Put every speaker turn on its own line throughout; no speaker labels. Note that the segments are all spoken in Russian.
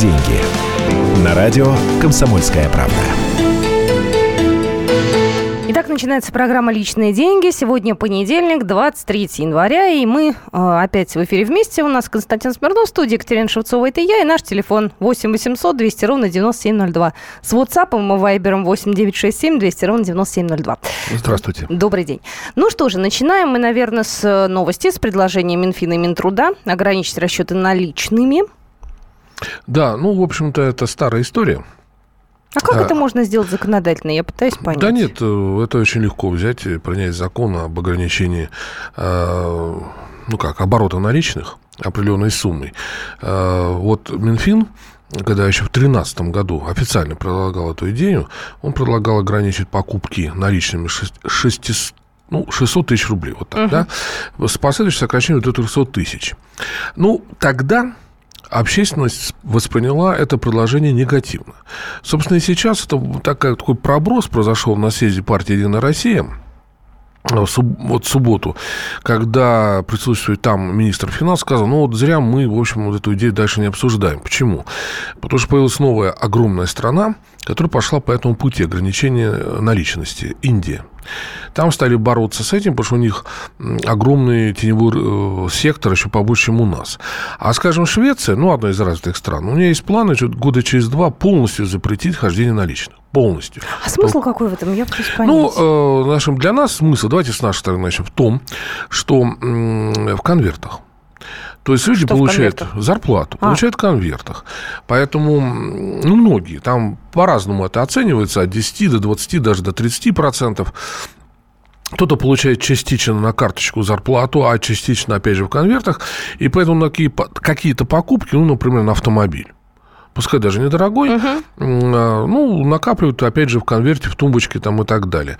деньги». На радио «Комсомольская правда».
Итак, начинается программа «Личные деньги». Сегодня понедельник, 23 января, и мы э, опять в эфире вместе. У нас Константин Смирнов, студия Екатерина Шевцова, это я, и наш телефон 8 800 200 ровно 9702. С WhatsApp и Вайбером 8 967 200 ровно 9702.
Здравствуйте.
Добрый день. Ну что же, начинаем мы, наверное, с новости, с предложения Минфина и Минтруда ограничить расчеты наличными.
Да, ну, в общем-то, это старая история.
А как а, это можно сделать законодательно? Я пытаюсь понять.
Да нет, э, это очень легко взять и принять закон об ограничении, э, ну как, оборота наличных определенной суммой. Э, вот Минфин когда еще в 2013 году официально предлагал эту идею, он предлагал ограничить покупки наличными 600, ну, 600 тысяч рублей, вот так, uh-huh. да, с последующим сокращением до 300 тысяч. Ну, тогда общественность восприняла это предложение негативно. Собственно, и сейчас это такой, такой проброс произошел на съезде партии «Единая Россия», вот субботу, когда присутствует там министр финансов, сказал, ну вот зря мы, в общем, вот эту идею дальше не обсуждаем. Почему? Потому что появилась новая огромная страна, которая пошла по этому пути ограничения наличности – Индия. Там стали бороться с этим, потому что у них огромный теневой э, сектор еще побольше, чем у нас. А, скажем, Швеция, ну, одна из развитых стран, у нее есть планы года через два полностью запретить хождение наличных. Полностью.
А смысл То, какой в этом? Я
пытаюсь понять. Ну, э, нашим, для нас смысл, давайте с нашей стороны начнем, в том, что э, в конвертах то есть люди что получают зарплату, а. получают в конвертах. Поэтому, ну, многие, там по-разному это оценивается, от 10 до 20, даже до 30 процентов. Кто-то получает частично на карточку зарплату, а частично, опять же, в конвертах. И поэтому какие-то покупки, ну, например, на автомобиль пускай даже недорогой, uh-huh. ну, накапливают, опять же, в конверте, в тумбочке там и так далее.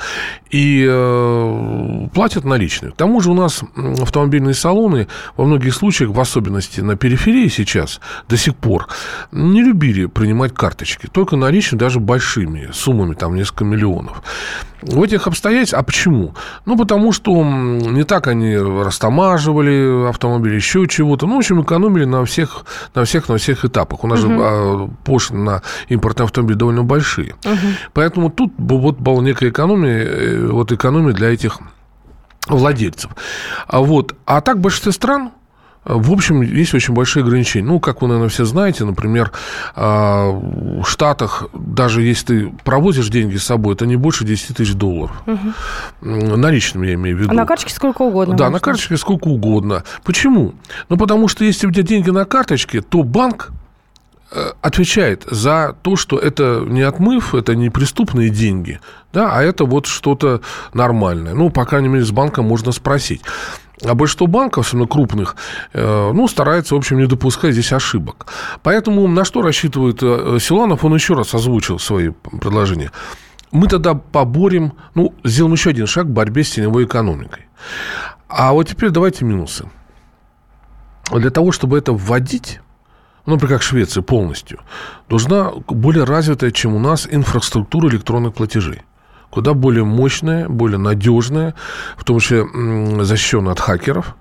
И э, платят наличные. К тому же у нас автомобильные салоны во многих случаях, в особенности на периферии сейчас, до сих пор, не любили принимать карточки. Только наличные, даже большими суммами, там несколько миллионов. В этих обстоятельствах, а почему? Ну, потому что не так они растамаживали автомобили, еще чего-то. Ну, в общем, экономили на всех, на всех, на всех этапах. У нас угу. же пошлины на импортные автомобили довольно большие. Угу. Поэтому тут вот была некая экономия, э, вот экономия для этих владельцев. А вот, а так в большинстве стран в общем, есть очень большие ограничения. Ну, как вы, наверное, все знаете, например, а, в Штатах, даже если ты провозишь деньги с собой, это не больше 10 тысяч долларов. Угу. Наличными, я имею в виду.
А на карточке сколько угодно?
Да, можно. на карточке сколько угодно. Почему? Ну, потому что если у тебя деньги на карточке, то банк отвечает за то, что это не отмыв, это не преступные деньги, да, а это вот что-то нормальное. Ну, по крайней мере, с банка можно спросить. А большинство банков, особенно крупных, э, ну, старается, в общем, не допускать здесь ошибок. Поэтому на что рассчитывает э, Силанов, он еще раз озвучил свои предложения. Мы тогда поборем, ну, сделаем еще один шаг в борьбе с теневой экономикой. А вот теперь давайте минусы. Для того, чтобы это вводить, например, как Швеция полностью, нужна более развитая, чем у нас, инфраструктура электронных платежей куда более мощная, более надежная, в том числе защищенная от хакеров.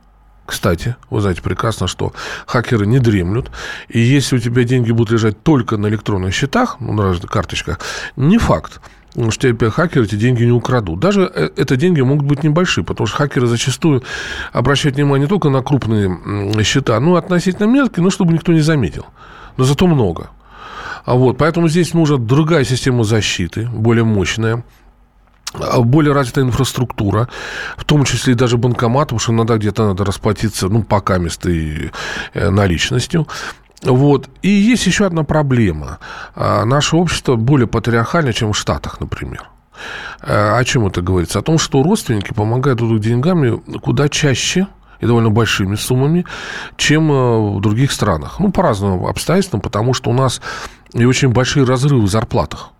Кстати, вы знаете прекрасно, что хакеры не дремлют. И если у тебя деньги будут лежать только на электронных счетах, ну, на карточках, не факт, что тебе хакеры эти деньги не украдут. Даже э, это деньги могут быть небольшие, потому что хакеры зачастую обращают внимание не только на крупные счета, но и относительно мелкие, но чтобы никто не заметил. Но зато много. А вот, поэтому здесь нужна другая система защиты, более мощная. А, более развитая инфраструктура, в том числе и даже банкомат, потому что иногда где-то надо расплатиться, ну, пока местой э, наличностью. Вот. И есть еще одна проблема. А, наше общество более патриархальное, чем в Штатах, например. А, о чем это говорится? О том, что родственники помогают друг деньгами куда чаще, и довольно большими суммами, чем э, в других странах. Ну, по разным обстоятельствам, потому что у нас и очень большие разрывы в зарплатах.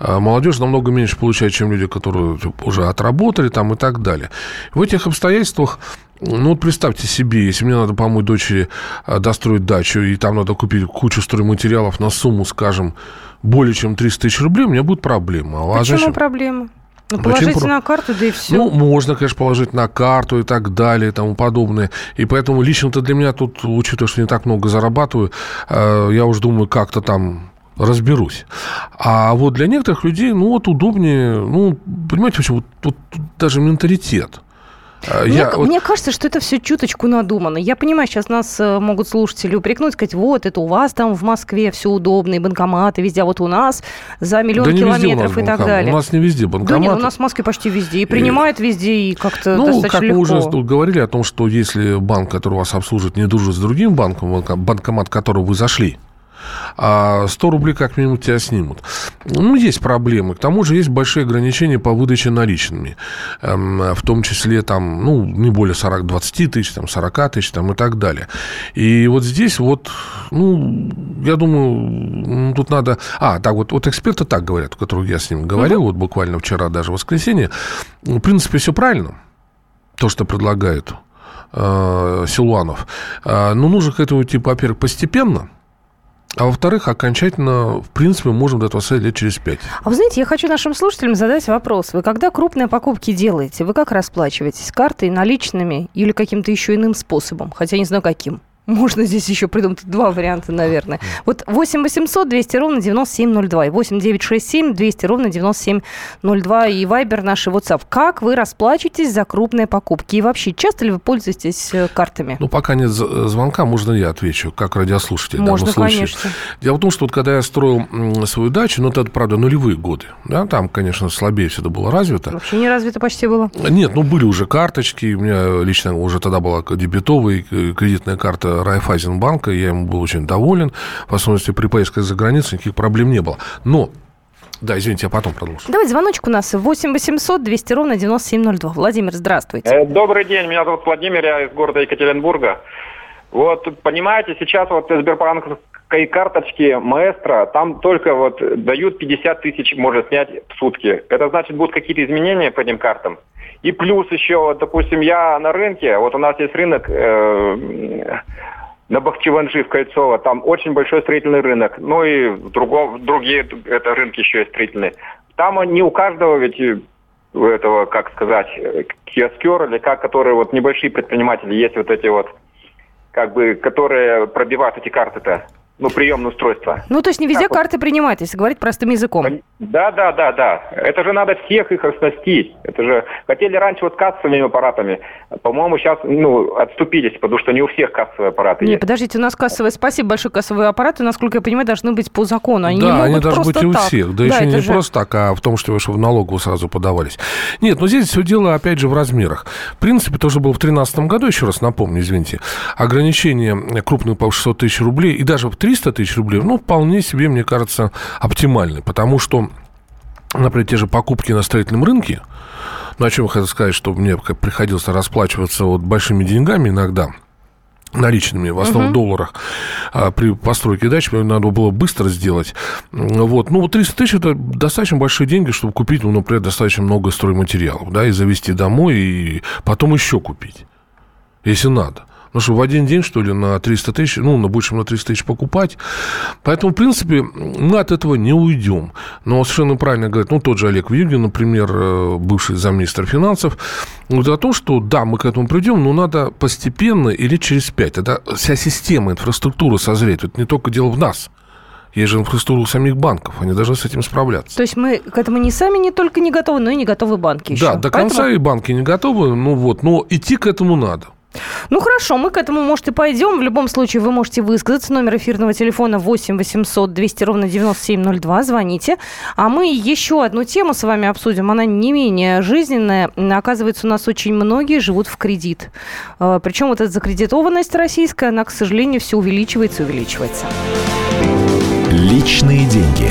А молодежь намного меньше получает, чем люди, которые уже отработали там и так далее. В этих обстоятельствах ну, вот представьте себе, если мне надо помочь дочери а, достроить дачу, и там надо купить кучу стройматериалов на сумму, скажем, более чем 300 тысяч рублей, у меня будет проблема.
А Почему зачем? проблема? Ну, положите про... на карту, да и все.
Ну, можно, конечно, положить на карту и так далее и тому подобное. И поэтому лично-то для меня тут, учитывая, что не так много зарабатываю, э, я уже думаю, как-то там разберусь. А вот для некоторых людей, ну, вот удобнее, ну, понимаете, почему? Вот, вот даже менталитет.
А, мне, я, мне вот... кажется, что это все чуточку надумано. Я понимаю, сейчас нас э, могут слушатели упрекнуть, сказать, вот, это у вас там в Москве все удобно, и банкоматы везде, а вот у нас за миллион да километров и так далее.
У нас не везде банкоматы.
Да нет, у нас в Москве почти везде. И принимают и... везде, и как-то
ну,
достаточно
как
легко.
мы уже говорили о том, что если банк, который вас обслуживает, не дружит с другим банком, банкомат, который вы зашли, а 100 рублей как минимум тебя снимут. Ну, есть проблемы. К тому же есть большие ограничения по выдаче наличными. Эм, в том числе там, ну, не более 40, 20 тысяч, там, 40 тысяч там, и так далее. И вот здесь вот, ну, я думаю, тут надо... А, так вот, вот эксперты так говорят, которых я с ним говорил, mm-hmm. вот буквально вчера даже в воскресенье. В принципе, все правильно, то, что предлагает э, Силуанов. Э, но нужно к этому идти, во-первых, постепенно – а во-вторых, окончательно, в принципе, можем до этого сайта лет через пять.
А вы знаете, я хочу нашим слушателям задать вопрос. Вы когда крупные покупки делаете, вы как расплачиваетесь? Картой, наличными или каким-то еще иным способом? Хотя не знаю, каким. Можно здесь еще придумать два варианта, наверное. Вот 8 800 200 ровно 9702 и 8 967 200 ровно 9702 и Вайбер наш и WhatsApp. Как вы расплачиваетесь за крупные покупки? И вообще, часто ли вы пользуетесь э, картами?
Ну, пока нет звонка, можно я отвечу, как радиослушатель.
Можно, конечно.
Дело в том, что вот когда я строил свою дачу, ну, это, правда, нулевые годы, да, там, конечно, слабее все это было развито.
Вообще не развито почти было?
Нет, ну, были уже карточки, у меня лично уже тогда была дебетовая кредитная карта Райфайзенбанка, я ему был очень доволен. В особенности при поездках за границу никаких проблем не было. Но да, извините, я потом продолжу.
Давайте звоночек у нас 8 800 200 ровно 9702. Владимир, здравствуйте.
Э, добрый день, меня зовут Владимир, я из города Екатеринбурга. Вот, понимаете, сейчас вот Сбербанковской карточки маэстро, там только вот дают 50 тысяч, можно снять в сутки. Это значит, будут какие-то изменения по этим картам? И плюс еще, допустим, я на рынке, вот у нас есть рынок э, на Бахчеванжи в Кольцово, там очень большой строительный рынок, ну и в другом, другие это рынки еще есть строительные. Там не у каждого ведь у этого, как сказать, киоскер или как, которые вот небольшие предприниматели, есть вот эти вот, как бы, которые пробивают эти карты-то ну, приемное устройство.
Ну, то есть не везде как карты вот... принимают, если говорить простым языком.
Да, да, да, да. Это же надо всех их оснастить. Это же хотели раньше вот кассовыми аппаратами. По-моему, сейчас ну, отступились, потому что не у всех кассовые аппараты
Не,
есть.
подождите, у нас кассовые, спасибо большое, кассовые аппараты, насколько я понимаю, должны быть по закону.
Они да, они должны быть и у всех. Да, да еще не же... просто так, а в том, что вы в налоговую сразу подавались. Нет, но здесь все дело, опять же, в размерах. В принципе, тоже было в 2013 году, еще раз напомню, извините, ограничение крупных по 600 тысяч рублей и даже в 300 тысяч рублей, ну, вполне себе, мне кажется, оптимальны, потому что, например, те же покупки на строительном рынке, ну, о чем я хотел сказать, что мне приходилось расплачиваться вот большими деньгами иногда, наличными, в основном uh-huh. долларах, а, при постройке дачи, надо было быстро сделать. Вот. Ну, вот 300 тысяч – это достаточно большие деньги, чтобы купить, ну, например, достаточно много стройматериалов, да, и завести домой, и потом еще купить, если надо. Ну что, в один день, что ли, на 300 тысяч, ну, на больше на 300 тысяч покупать. Поэтому, в принципе, мы от этого не уйдем. Но совершенно правильно говорит, ну, тот же Олег Вьюгин, например, э, бывший замминистра финансов, вот о том, что да, мы к этому придем, но надо постепенно или через пять. Это вся система, инфраструктура созреет. Это не только дело в нас. Есть же инфраструктура самих банков, они должны с этим справляться.
То есть мы к этому не сами не только не готовы, но и не готовы банки еще.
Да, до Поэтому... конца и банки не готовы, ну вот, но идти к этому надо.
Ну хорошо, мы к этому, может, и пойдем. В любом случае, вы можете высказаться. Номер эфирного телефона 8 800 200 ровно 9702. Звоните. А мы еще одну тему с вами обсудим. Она не менее жизненная. Оказывается, у нас очень многие живут в кредит. А, Причем вот эта закредитованность российская, она, к сожалению, все увеличивается и увеличивается.
Личные деньги.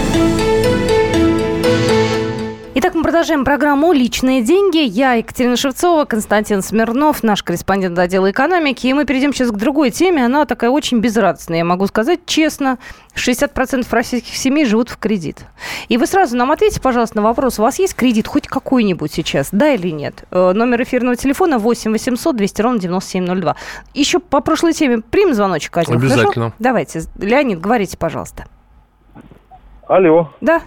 Продолжаем программу «Личные деньги». Я Екатерина Шевцова, Константин Смирнов, наш корреспондент отдела экономики. И мы перейдем сейчас к другой теме. Она такая очень безрадостная, я могу сказать честно. 60% российских семей живут в кредит. И вы сразу нам ответьте, пожалуйста, на вопрос. У вас есть кредит хоть какой-нибудь сейчас, да или нет? Э, номер эфирного телефона 8 800 200 ровно 9702. Еще по прошлой теме примем звоночек один.
Обязательно.
Хорошо? Давайте. Леонид, говорите, пожалуйста.
Алло.
Да,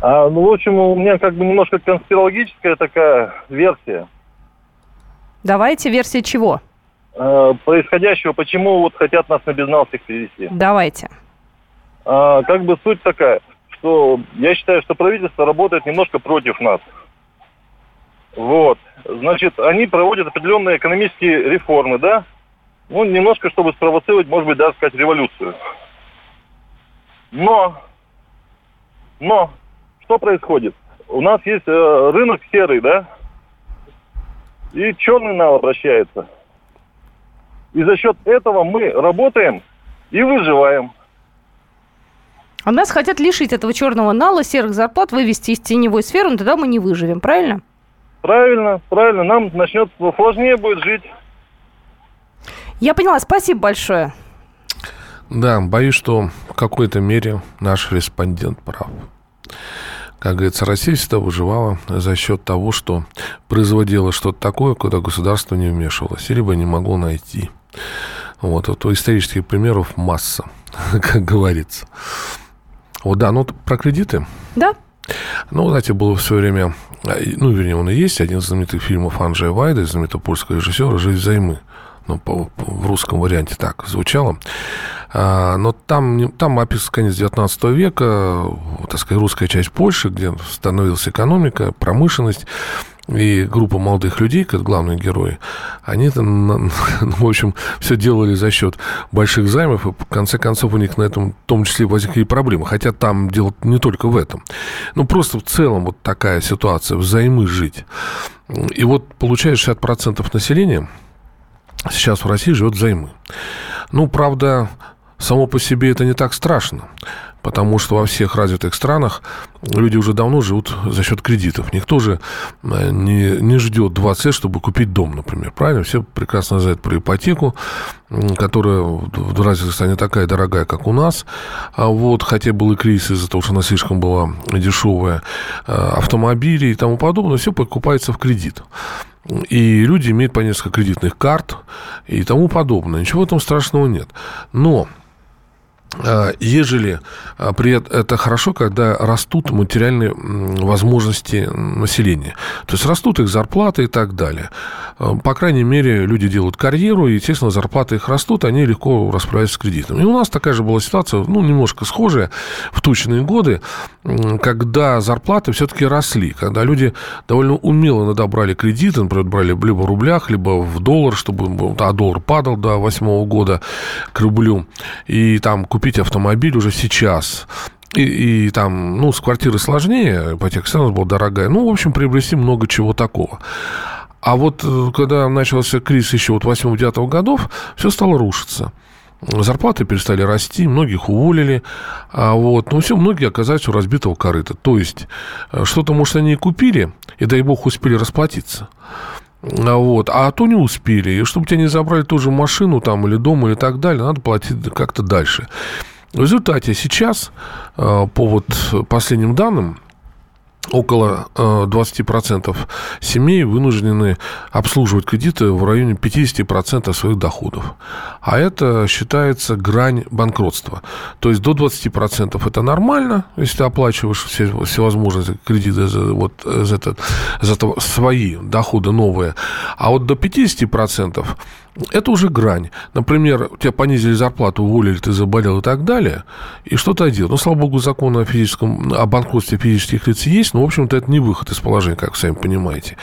А, ну, в общем, у меня как бы немножко конспирологическая такая версия
давайте. Версия чего?
э, происходящего, почему вот хотят нас на безнал всех перевести.
Давайте.
А, как бы суть такая, что я считаю, что правительство работает немножко против нас. Вот. Значит, они проводят определенные экономические реформы, да? Ну, немножко, чтобы спровоцировать, может быть, даже сказать, революцию. Но, но, что происходит? У нас есть э, рынок серый, да? И черный нал обращается. И за счет этого мы работаем и выживаем.
А нас хотят лишить этого черного нала, серых зарплат, вывести из теневой сферы, но тогда мы не выживем, правильно?
Правильно, правильно. Нам начнет сложнее будет жить.
Я поняла, спасибо большое.
Да, боюсь, что в какой-то мере наш респондент прав. Как говорится, Россия всегда выживала за счет того, что производила что-то такое, куда государство не вмешивалось, либо не могло найти. Вот, вот исторических примеров масса, как говорится. Вот, да, ну про кредиты.
Да?
Ну, знаете, было в свое время, и- ну, вернее, он и есть, один из знаменитых фильмов Анджея Вайда, знаменитого польского режиссера «Жизнь взаймы». Ну, по- по- в русском варианте так звучало. А, но там, там описан конец 19 века, так сказать, русская часть Польши, где становилась экономика, промышленность. И группа молодых людей, как главные герои, они там, в общем, все делали за счет больших займов, и в конце концов у них на этом, в том числе, возникли проблемы. Хотя там дело не только в этом. Ну, просто в целом вот такая ситуация, взаймы жить. И вот получается 60% населения сейчас в России живет взаймы. Ну, правда, само по себе это не так страшно, потому что во всех развитых странах люди уже давно живут за счет кредитов. Никто же э, не, не ждет 20 лет, чтобы купить дом, например. Правильно? Все прекрасно знают про ипотеку, которая в в развитых стране такая дорогая, как у нас. А вот, хотя был и кризис из-за того, что она слишком была дешевая, э, автомобили и тому подобное, все покупается в кредит. И люди имеют по несколько кредитных карт и тому подобное. Ничего в этом страшного нет. Но ежели а, при эт- это хорошо, когда растут материальные возможности населения. То есть растут их зарплаты и так далее. А, По крайней мере, люди делают карьеру, и, естественно, зарплаты их растут, они легко расправляются с кредитом. И у нас такая же была ситуация, ну, немножко схожая в тучные годы, когда зарплаты все-таки росли, когда люди довольно умело надобрали кредиты, например, брали либо в рублях, либо в доллар, чтобы а доллар падал до восьмого года к рублю, и там купить автомобиль уже сейчас и, и там, ну, с квартиры сложнее, ипотека все равно была дорогая. Ну, в общем, приобрести много чего такого. А вот э, когда начался кризис еще вот 8-9 годов, все стало рушиться. Зарплаты перестали расти, многих уволили, а вот, но все, многие оказались у разбитого корыта. То есть, э, что-то, может, они и купили, и, дай бог, успели расплатиться. А Вот, а то не успели. И чтобы тебя не забрали тоже машину там или дом или так далее, надо платить как-то дальше. В результате сейчас, э, по вот последним данным, около э, 20% семей вынуждены обслуживать кредиты в районе 50% своих доходов. А это считается грань банкротства. То есть до 20% это нормально, если ты оплачиваешь все, всевозможные кредиты за, вот, за, этот, за свои доходы новые. А вот до 50% это уже грань. Например, тебя понизили зарплату, уволили, ты заболел и так далее, и что ты делал? Ну, слава богу, закон о, физическом, о банкротстве физических лиц есть, но, в общем-то, это не выход из положения, как вы сами понимаете.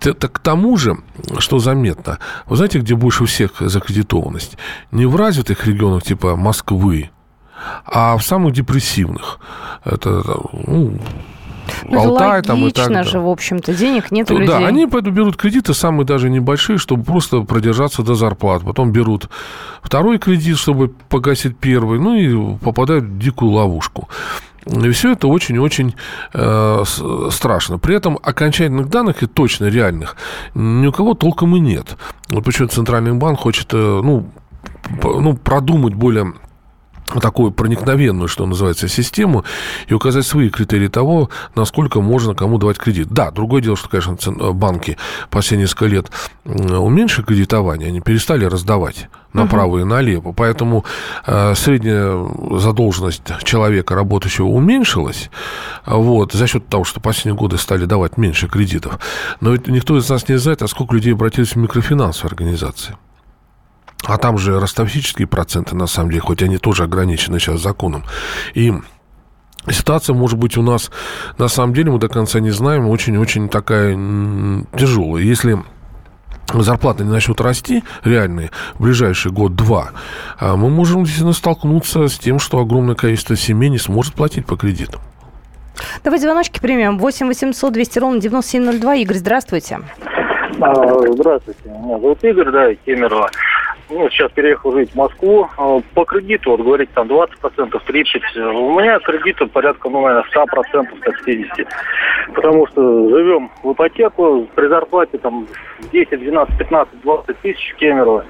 Так к тому же, что заметно, вы знаете, где больше всех закредитованность? Не в развитых регионах типа Москвы, а в самых депрессивных. Это, ну,
Ну, Алтай там и так далее. же, в общем-то, денег нет у людей.
Да, они поэтому берут кредиты самые даже небольшие, чтобы просто продержаться до зарплат. Потом берут второй кредит, чтобы погасить первый, ну и попадают в дикую ловушку. И все это очень-очень э, страшно. При этом окончательных данных и точно реальных ни у кого толком и нет. Вот почему Центральный банк хочет э, ну, ну, продумать более такую проникновенную, что называется, систему и указать свои критерии того, насколько можно кому давать кредит. Да, другое дело, что, конечно, банки последние несколько лет уменьшили кредитование, они перестали раздавать направо угу. и налево. Поэтому э, средняя задолженность человека, работающего, уменьшилась вот, за счет того, что последние годы стали давать меньше кредитов. Но ведь никто из нас не знает, а сколько людей обратились в микрофинансовые организации. А там же ростовсические проценты, на самом деле, хоть они тоже ограничены сейчас законом. И Ситуация может быть у нас, на самом деле, мы до конца не знаем, очень-очень такая тяжелая. Если зарплаты не начнут расти, реальные, в ближайший год-два, а мы можем действительно столкнуться с тем, что огромное количество семей не сможет платить по кредитам.
Давайте звоночки примем. 8 800 200 ровно 9702. Игорь, здравствуйте.
А, здравствуйте. Меня зовут Игорь, да, Кемерово ну, сейчас переехал жить в Москву. А, по кредиту, вот говорить, там 20%, 30%. У меня кредиты порядка, ну, наверное, 100%, 150%. Потому что живем в ипотеку, при зарплате там 10, 12, 15, 20 тысяч в Кемерово.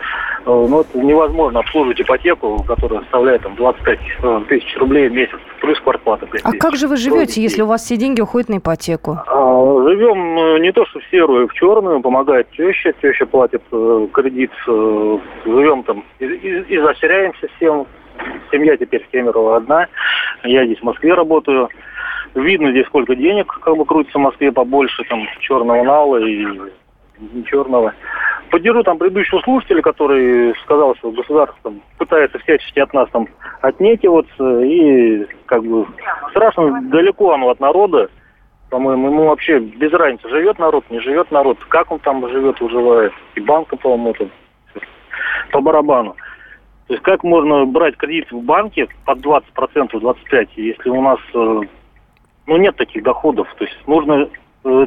А, ну, это невозможно обслуживать ипотеку, которая составляет там 25 э, тысяч рублей в месяц, плюс квартплата.
А как же вы живете, если у вас все деньги уходят на ипотеку?
А, живем э, не то, что в серую, в черную, помогает теща, теща платит э, кредит живем там и, и, и засеряемся всем. Семья теперь в Кемерово одна. Я здесь в Москве работаю. Видно здесь сколько денег как бы крутится в Москве побольше, там черного нала и черного. Поддержу там предыдущего слушателя, который сказал, что государство там, пытается всячески от нас там вот и как бы страшно далеко оно от народа. По-моему, ему вообще без разницы, живет народ, не живет народ, как он там живет, выживает. И банка, по-моему, это по барабану. То есть как можно брать кредит в банке под 20%, 25%, если у нас э, ну, нет таких доходов. То есть нужно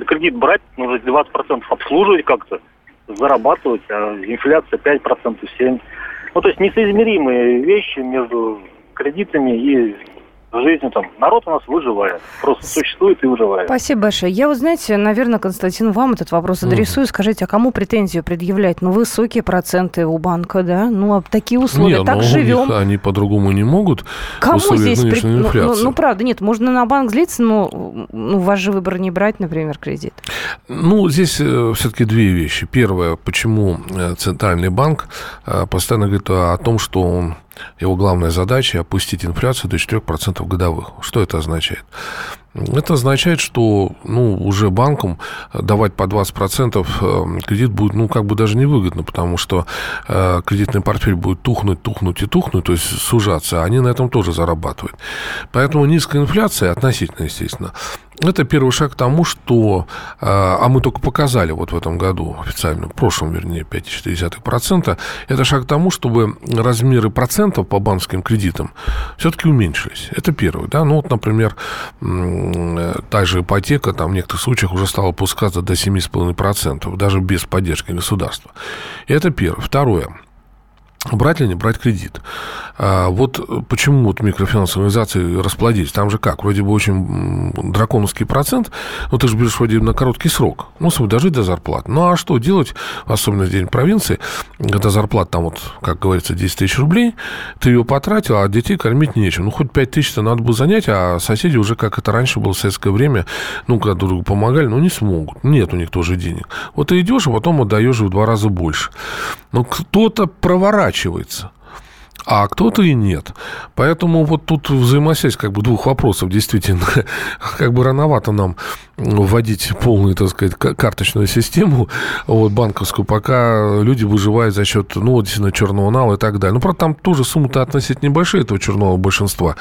кредит брать, нужно 20% обслуживать как-то, зарабатывать, а инфляция 5%, 7%. Ну, то есть несоизмеримые вещи между кредитами и жизнью там народ у нас выживает. Просто существует и выживает.
Спасибо большое. Я вот, знаете, наверное, Константин, вам этот вопрос адресую. Mm. Скажите, а кому претензию предъявлять? Ну, высокие проценты у банка, да? Ну, а такие условия,
не,
так ну, живем.
они по-другому не могут.
Кому здесь... При... Ну, ну, ну, правда, нет, можно на банк злиться, но ну, ваш же выбор не брать, например, кредит.
Ну, здесь э, все-таки две вещи. Первое, почему э, Центральный банк э, постоянно говорит о том, что он его главная задача – опустить инфляцию до 4% годовых. Что это означает? Это означает, что ну, уже банкам давать по 20% э, кредит будет ну, как бы даже невыгодно, потому что э, кредитный портфель будет тухнуть, тухнуть и тухнуть, то есть сужаться, а они на этом тоже зарабатывают. Поэтому низкая инфляция, относительно, естественно, это первый шаг к тому, что... А, а мы только показали вот в этом году официально, в прошлом, вернее, 5,4%. Это шаг к тому, чтобы размеры процентов по банковским кредитам все-таки уменьшились. Это первый, да. Ну, вот, например, та же ипотека там в некоторых случаях уже стала опускаться до 7,5%, даже без поддержки государства. Это первое. Второе брать или не брать кредит. А вот почему вот микрофинансовые организации расплодились? Там же как? Вроде бы очень драконовский процент, но ты же берешь вроде на короткий срок. Ну, свой дожить до зарплат. Ну, а что делать, особенно в день провинции, когда зарплата там вот, как говорится, 10 тысяч рублей, ты ее потратил, а детей кормить нечем. Ну, хоть 5 тысяч-то надо было занять, а соседи уже, как это раньше было в советское время, ну, когда друг другу помогали, ну, не смогут. Нет у них тоже денег. Вот ты идешь, а потом отдаешь в два раза больше. Ну, кто-то проворачивается а кто-то и нет. Поэтому вот тут взаимосвязь как бы двух вопросов действительно. Как бы рановато нам вводить полную, так сказать, карточную систему вот, банковскую, пока люди выживают за счет, ну, вот, действительно, черного нала и так далее. Ну, правда, там тоже суммы-то относительно небольшие этого черного большинства.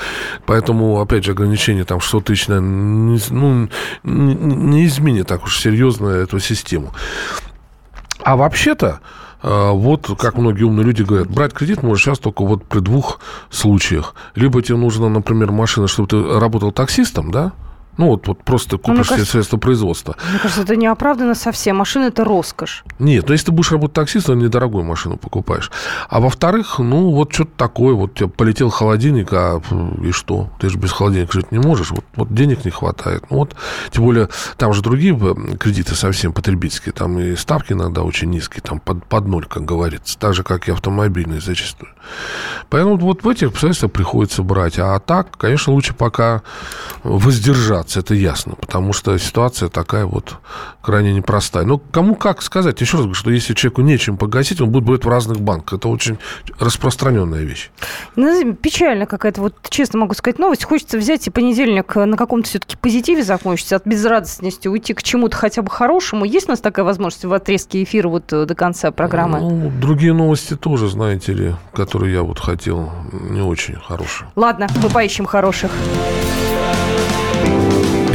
Поэтому, опять же, ограничение там 600 тысяч, наверное, не, ну, не, не изменит так уж серьезно эту систему. А вообще-то, а, вот, как многие умные люди говорят, брать кредит можно сейчас только вот при двух случаях. Либо тебе нужна, например, машина, чтобы ты работал таксистом, да, Ну, вот, вот просто купишь
мне
себе
кажется-
средства производства.
Мне кажется, это неоправданно совсем. Машина – это роскошь.
Нет, ну если ты будешь работать таксистом, недорогую машину покупаешь. А во-вторых, ну вот что-то такое, вот у тебя полетел холодильник, а и что? Ты же без холодильника жить не можешь, вот, вот денег не хватает. Ну вот, тем более, там же другие м, кредиты совсем потребительские, там и ставки иногда очень низкие, там под, под ноль, как говорится, так же, как и автомобильные зачастую. Поэтому вот в этих обстоятельствах приходится брать. А так, конечно, лучше пока воздержаться, это ясно, потому что ситуация такая вот крайне непростая. Но кому как сказать? Еще раз говорю, что если человеку нечем погасить, он будет брать в разных банках. Это очень распространенная вещь.
Ну, печально какая-то, вот честно могу сказать, новость. Хочется взять и понедельник на каком-то все-таки позитиве закончить, от безрадостности уйти к чему-то хотя бы хорошему. Есть у нас такая возможность в отрезке эфира вот э, до конца программы?
Ну, другие новости тоже, знаете ли, которые я вот хотел, не очень хорошие.
Ладно, мы поищем хороших.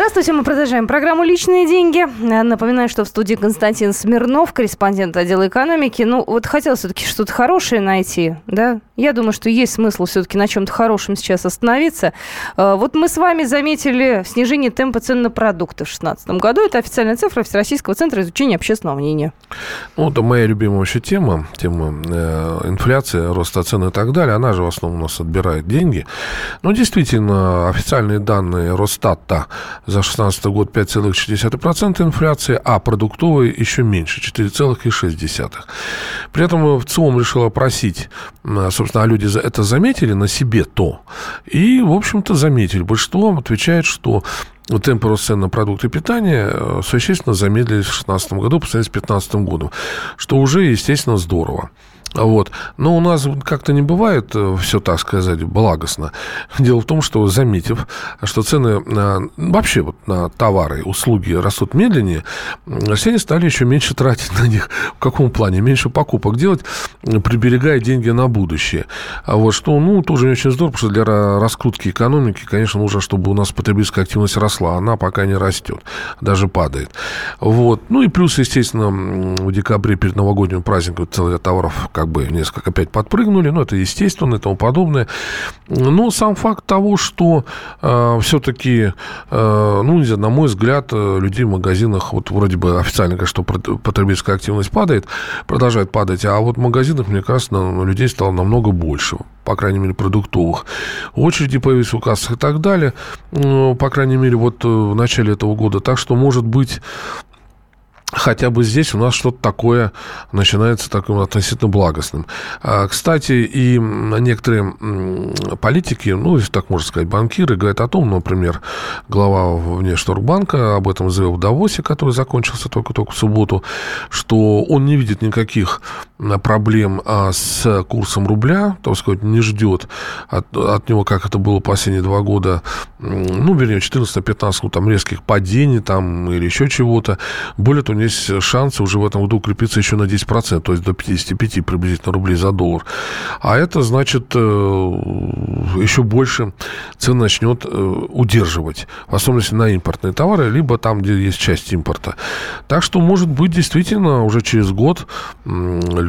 Здравствуйте, мы продолжаем программу «Личные деньги». Э, Напоминаю, что в студии Константин Смирнов, корреспондент отдела экономики. Ну, вот хотел все-таки что-то хорошее найти, да? Я думаю, что есть смысл все-таки на чем-то хорошем сейчас остановиться. Э, Вот мы с вами заметили снижение темпа цен на продукты в 2016 году. Это официальная цифра Всероссийского центра изучения общественного мнения.
Ну, это моя любимая вообще тема, тема э, инфляции, роста цен и так далее. Она же в основном у нас отбирает деньги. Но действительно, официальные данные Росстата за 2016 год 5,4% инфляции, а продуктовые еще меньше, 4,6%. При этом в ЦИОМ решил опросить, собственно, а люди это заметили на себе то. И, в общем-то, заметили. Большинство отвечает, что темпы роста цен на продукты питания э, существенно замедлились в 2016 году по сравнению с 2015 годом, что уже, естественно, здорово. Вот. Но у нас как-то не бывает все, так сказать, благостно. Дело в том, что заметив, что цены на, вообще вот на товары услуги растут медленнее, россияне стали еще меньше тратить на них. В каком плане? Меньше покупок делать, приберегая деньги на будущее. А вот что, ну, тоже не очень здорово, потому что для ра- раскрутки экономики, конечно, нужно, чтобы у нас потребительская активность росла. Она пока не растет, даже падает. Вот. Ну и плюс, естественно, в декабре перед новогодним праздником целый товаров как бы несколько опять подпрыгнули, ну, это естественно и тому подобное. Но сам факт того, что э, все-таки, э, ну, не знаю, на мой взгляд, э, людей в магазинах, вот вроде бы официально прот- потребительская активность падает, продолжает падать, а вот в магазинах, мне кажется, людей стало намного больше по крайней мере, продуктовых. Очереди появились в кассах и так далее, по крайней мере, вот э, в начале этого года. Так что, может быть, хотя бы здесь у нас что-то такое начинается таким относительно благостным. А, Кстати, и некоторые политики, ну, если так можно сказать, банкиры, говорят о том, например, глава Внешторгбанка об этом заявил в Давосе, который закончился только-только в субботу, что он не видит никаких проблем а, с курсом рубля, так сказать, не ждет от, от него, как это было последние два года, ну, вернее, 14-15, ну, там, резких падений там или еще чего-то. Более того, у есть шансы уже в этом году укрепиться еще на 10%, то есть до 55 приблизительно рублей за доллар. А это значит, э, еще больше цен начнет э, удерживать, в особенности на импортные товары, либо там, где есть часть импорта. Так что, может быть, действительно, уже через год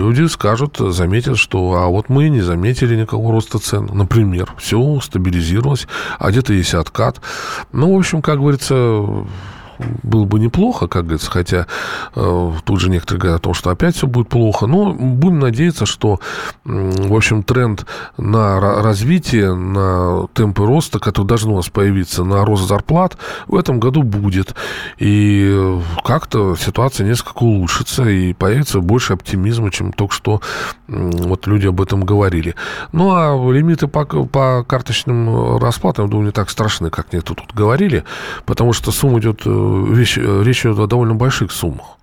люди скажут, заметят, что а вот мы не заметили никакого роста цен. Например, все стабилизировалось, а где-то есть откат. Ну, в общем, как говорится, было бы неплохо, как говорится, хотя э, тут же некоторые говорят о том, что опять все будет плохо. Но будем надеяться, что, в общем, тренд на развитие, на темпы роста, который должен у нас появиться, на рост зарплат, в этом году будет. И как-то ситуация несколько улучшится, и появится больше оптимизма, чем только что вот люди об этом говорили. Ну, а лимиты по, по карточным расплатам, я думаю, не так страшны, как мне тут говорили, потому что сумма идет, вещь, э, речь идет о довольно больших суммах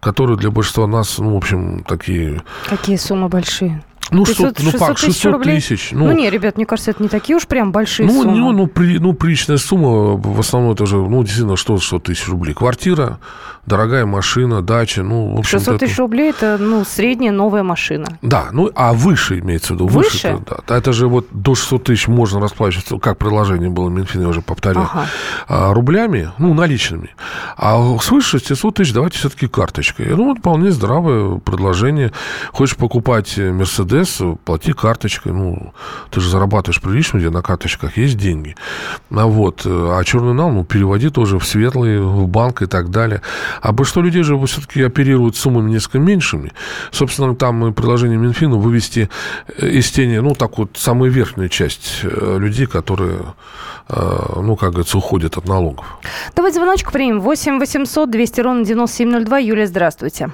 которые для большинства нас, ну, в общем, такие...
Какие суммы большие?
Ну, 500, 600, ну, как, 600 тысяч.
тысяч ну, ну, не, ребят, мне кажется, это не такие уж прям большие
ну,
суммы.
Ну, ну, при, ну, приличная сумма, в основном это же, ну, действительно, что 100 тысяч рублей. Квартира, дорогая машина, дача, ну, в общем
600 тысяч это... рублей – это, ну, средняя новая машина.
Да, ну, а выше имеется в виду.
Выше? выше
это, да. Это же вот до 600 тысяч можно расплачиваться, как предложение было Минфина, я уже повторил, ага. а, рублями, ну, наличными. А свыше 600 тысяч давайте все-таки карточкой. Ну, вот вполне здравое предложение. Хочешь покупать Мерседес, плати карточкой. Ну, ты же зарабатываешь прилично, где на карточках есть деньги. А вот, а черный нал, ну, переводи тоже в светлый, в банк и так далее. А большинство людей же все-таки оперируют суммами несколько меньшими. Собственно, там предложение Минфина вывести э, из тени, ну, так вот, самую верхнюю часть э, людей, которые, э, ну, как говорится, уходят от налогов.
Давайте звоночку примем. 8 800 200 ровно 9702. Юлия, здравствуйте.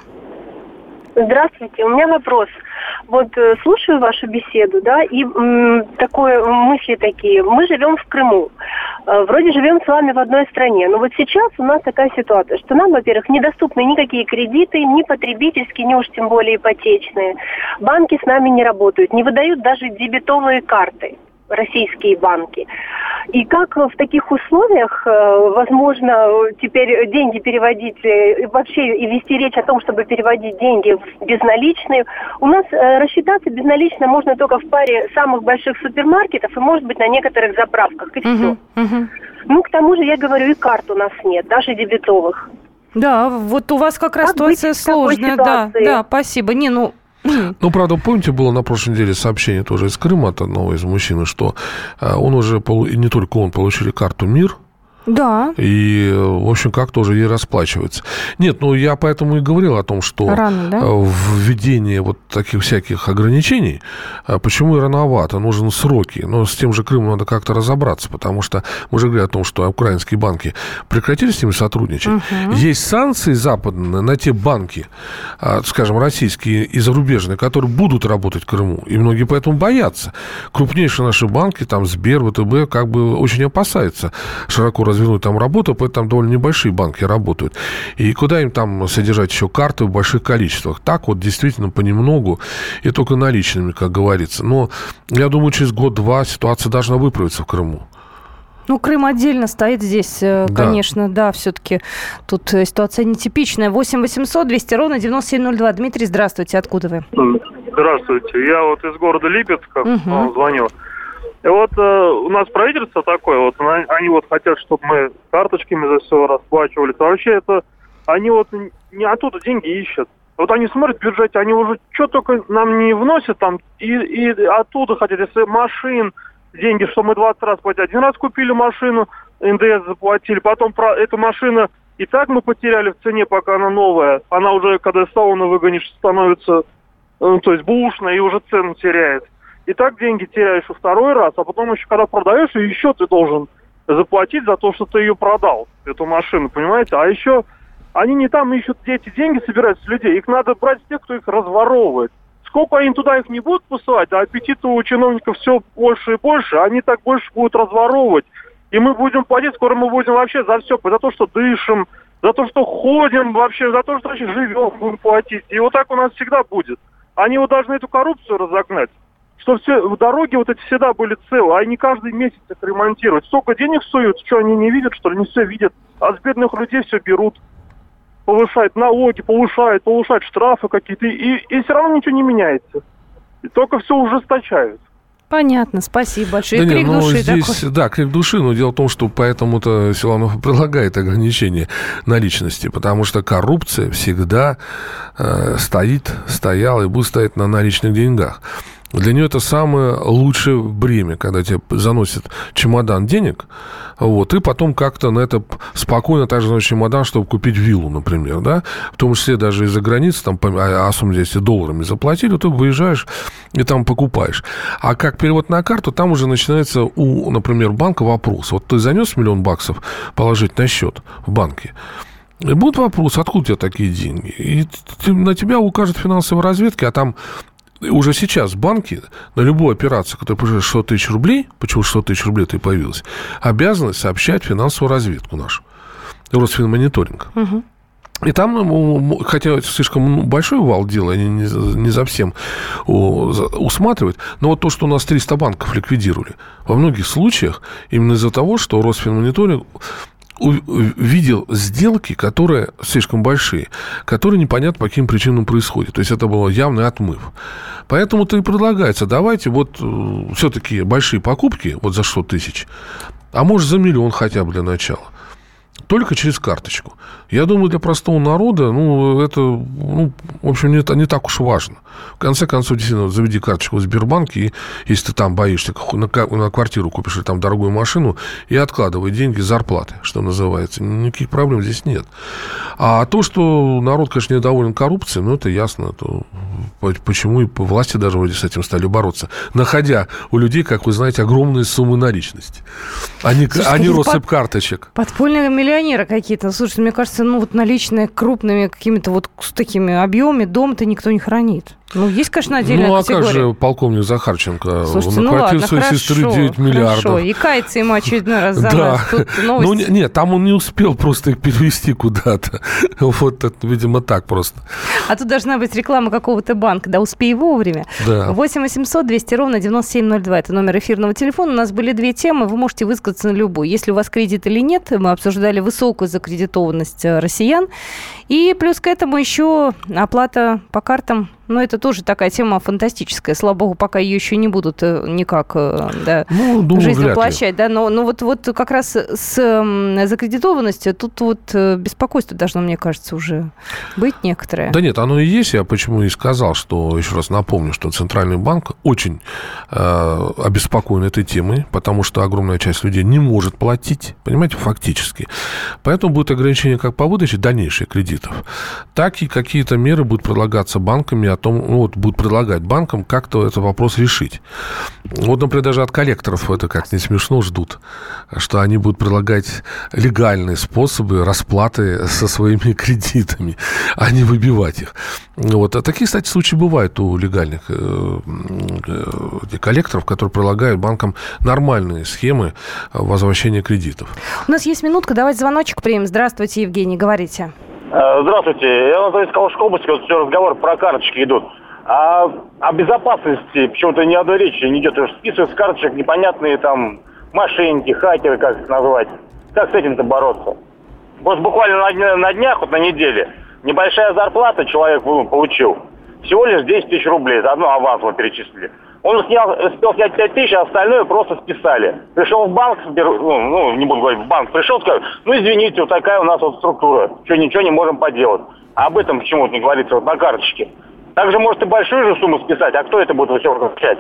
Здравствуйте. У меня вопрос. Вот э, слушаю вашу беседу, да, и м, такое мысли такие. Мы живем в Крыму. Э, вроде живем с вами в одной стране. Но вот сейчас у нас такая ситуация, что нам, во-первых, недоступны никакие кредиты, ни потребительские, ни уж тем более ипотечные. Банки с нами не работают, не выдают даже дебетовые карты российские банки. И как в таких условиях э, возможно теперь деньги переводить, э, вообще и вести речь о том, чтобы переводить деньги в безналичные? У нас э, рассчитаться безналично можно только в паре самых больших супермаркетов и, может быть, на некоторых заправках, и все. Ну, к тому же, я говорю, и карт у нас нет, даже дебетовых.
Да, вот у вас как раз как ситуация сложная, да, да, спасибо. Не, ну,
ну, правда, помните, было на прошлой неделе сообщение тоже из Крыма от одного из мужчин, что э, он уже, и не только он, получили карту «Мир»,
да.
И, в общем, как тоже ей расплачиваться. Нет, ну я поэтому и говорил о том, что
Рано, да?
Э, введение вот таких всяких ограничений, э, почему и рановато, нужны сроки. Но с тем же Крымом надо как-то разобраться, потому что мы же говорили о том, что украинские банки прекратили с ними сотрудничать. Угу. Есть санкции западные на те банки, э, скажем, российские и зарубежные, которые будут работать в Крыму. И многие поэтому боятся. Крупнейшие наши банки, там Сбер, ВТБ, как бы очень опасаются широко развернуть там работу, поэтому там довольно небольшие банки работают. И куда им там содержать еще карты в больших количествах? Так вот, действительно, понемногу и только наличными, как говорится. Но я думаю, через год-два ситуация должна выправиться в Крыму.
Ну, Крым отдельно стоит здесь, э, да. конечно, да, все-таки тут э, ситуация нетипичная. 8 800 200 ровно 9702. Дмитрий, здравствуйте, откуда вы?
Здравствуйте, я вот из города Липецка угу. звонил. И вот э, у нас правительство такое, вот они, они вот хотят, чтобы мы карточками за все расплачивались. А вообще это они вот не оттуда деньги ищут. Вот они смотрят в бюджете, они уже что только нам не вносят там, и, и оттуда хотят, если машин, деньги, что мы 20 раз платили. Один раз купили машину, НДС заплатили, потом про эту машину и так мы потеряли в цене, пока она новая. Она уже, когда из салона выгонишь, становится, ну, то есть бушная и уже цену теряет и так деньги теряешь во второй раз, а потом еще когда продаешь, ее еще ты должен заплатить за то, что ты ее продал, эту машину, понимаете? А еще они не там ищут эти деньги, собирают с людей, их надо брать с тех, кто их разворовывает. Сколько они туда их не будут посылать, а аппетит у чиновников все больше и больше, они так больше будут разворовывать. И мы будем платить, скоро мы будем вообще за все, за то, что дышим, за то, что ходим вообще, за то, что вообще живем, будем платить. И вот так у нас всегда будет. Они вот должны эту коррупцию разогнать что все дороги вот эти всегда были целы, а не каждый месяц их ремонтировать. Столько денег суют, что они не видят, что ли, не все видят. А с бедных людей все берут. Повышают налоги, повышают, повышают штрафы какие-то. И, и все равно ничего не меняется. И только все ужесточают.
Понятно, спасибо большое.
Да крик нет, ну, души здесь, такой. Да, крик души, но дело в том, что поэтому-то Силанов предлагает ограничение наличности, потому что коррупция всегда э, стоит, стояла и будет стоять на наличных деньгах. Для нее это самое лучшее бремя, когда тебе заносят чемодан денег, вот, и потом как-то на это спокойно также заносит чемодан, чтобы купить виллу, например, да, в том числе даже из-за границы, там, а, особенно если долларами заплатили, ты выезжаешь и там покупаешь. А как перевод на карту, там уже начинается у, например, банка вопрос. Вот ты занес миллион баксов положить на счет в банке, и будет вопрос, откуда у тебя такие деньги? И на тебя укажет финансовая разведка, а там уже сейчас банки на любую операцию, которая превышает 600 тысяч рублей, почему 600 тысяч рублей это и появилось, обязаны сообщать финансовую разведку нашу. Росфинмониторинг. Угу. И там, хотя слишком большой вал дела, они не, не совсем усматривают, но вот то, что у нас 300 банков ликвидировали, во многих случаях именно из-за того, что Росфинмониторинг видел сделки, которые слишком большие, которые непонятно по каким причинам происходят. То есть это был явный отмыв. Поэтому-то и предлагается, давайте вот э, все-таки большие покупки, вот за 600 тысяч, а может за миллион хотя бы для начала только через карточку. Я думаю, для простого народа, ну, это, ну, в общем, не, не так уж важно. В конце концов, действительно, заведи карточку в Сбербанке, и если ты там боишься, на, на квартиру купишь или там дорогую машину, и откладывай деньги зарплаты, что называется. Никаких проблем здесь нет. А то, что народ, конечно, недоволен коррупцией, ну, это ясно. Это, почему и власти даже вроде с этим стали бороться, находя у людей, как вы знаете, огромные суммы наличности. Они, Слушайте, они россыпь под, карточек.
Подпольные миллионеры какие-то. Слушайте, мне кажется, ну вот наличные крупными какими-то вот с такими объемами дом-то никто не хранит. Ну, есть, конечно, отдельная
Ну, а
категория.
как же полковник Захарченко
Слушайте, ну
накрутил
ладно,
своей
хорошо,
сестры 9 миллиардов.
Хорошо. И кается ему очередной раз за
да.
Тут.
Ну, нет, там он не успел просто их перевести куда-то. Вот, это, видимо, так просто.
А тут должна быть реклама какого-то банка. Да, успей вовремя.
Да.
8 800 200 ровно 9702. Это номер эфирного телефона. У нас были две темы. Вы можете высказаться на любую. Если у вас кредит или нет, мы обсуждали высокую закредитованность э, россиян. И плюс к этому еще оплата по картам но это тоже такая тема фантастическая. Слава богу, пока ее еще не будут э, никак э, да,
ну, думаю,
жизнь воплощать. Да, но, но вот, вот как раз с закредитованностью тут вот э, беспокойство должно, мне кажется, уже быть некоторое.
Да нет, оно и есть. Я почему и сказал, что, еще раз напомню, что Центральный банк очень э, обеспокоен этой темой, потому что огромная часть людей не может платить, понимаете, фактически. Поэтому будет ограничение как по выдаче дальнейших кредитов, так и какие-то меры будут предлагаться банками о том, ну, вот будут предлагать банкам как-то этот вопрос решить. Вот, например, даже от коллекторов это как не смешно ждут, что они будут предлагать легальные способы расплаты со своими кредитами, а не выбивать их. Вот. А такие, кстати, случаи бывают у легальных э, э, коллекторов, которые предлагают банкам нормальные схемы возвращения кредитов.
У нас есть минутка, давайте звоночек примем. Здравствуйте, Евгений, говорите.
Э, здравствуйте. Я Анатолий Калужской области. Вот все разговоры про карточки идут. А о безопасности почему-то ни одной речи не идет. Списывают с карточек непонятные там мошенники, хакеры, как их назвать. Как с этим-то бороться? Вот буквально на, на днях, вот на неделе, небольшая зарплата человек ну, получил. Всего лишь 10 тысяч рублей. Заодно авансово перечислили. Он снял, успел снять 5 тысяч, а остальное просто списали. Пришел в банк, ну, ну, не буду говорить, в банк пришел, сказал, ну, извините, вот такая у нас вот структура, что ничего не можем поделать. А об этом почему-то не говорится вот на карточке. Также может и большую же сумму списать, а кто это будет возвращать?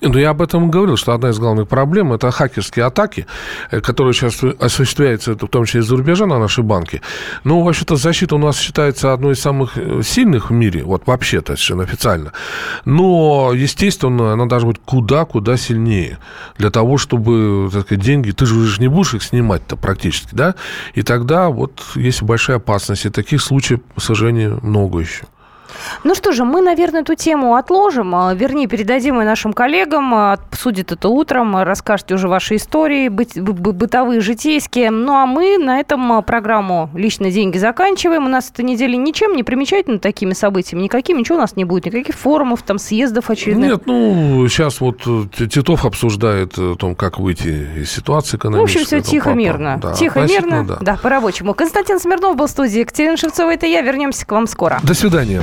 Ну, я об этом говорил, что одна из главных проблем – это хакерские атаки, э, которые сейчас осуществляются, в том числе из-за рубежа на наши банки. Ну, вообще-то, защита у нас считается одной из самых э, сильных в мире, вот вообще-то, совершенно официально. Но, естественно, она должна быть куда-куда сильнее для того, чтобы, так сказать, деньги, ты же уже не будешь их снимать-то практически, да? И тогда вот есть большая опасность. И таких случаев, к сожалению, много еще.
Ну что же, мы, наверное, эту тему отложим. А, вернее, передадим и нашим коллегам. А, обсудят это утром. Расскажете уже ваши истории, быт, бытовые, житейские. Ну а мы на этом а, программу «Личные деньги» заканчиваем. У нас эта неделя ничем не примечательна такими событиями. Никакими, ничего у нас не будет. Никаких форумов, там, съездов очередных.
Нет, ну, сейчас вот э, Титов обсуждает о том, как выйти из ситуации экономической.
В общем, все тихо, мирно. Да, тихо, мирно. Да. да, по-рабочему. Константин Смирнов был в студии. Екатерина Шевцова, это я. Вернемся к вам скоро.
До свидания.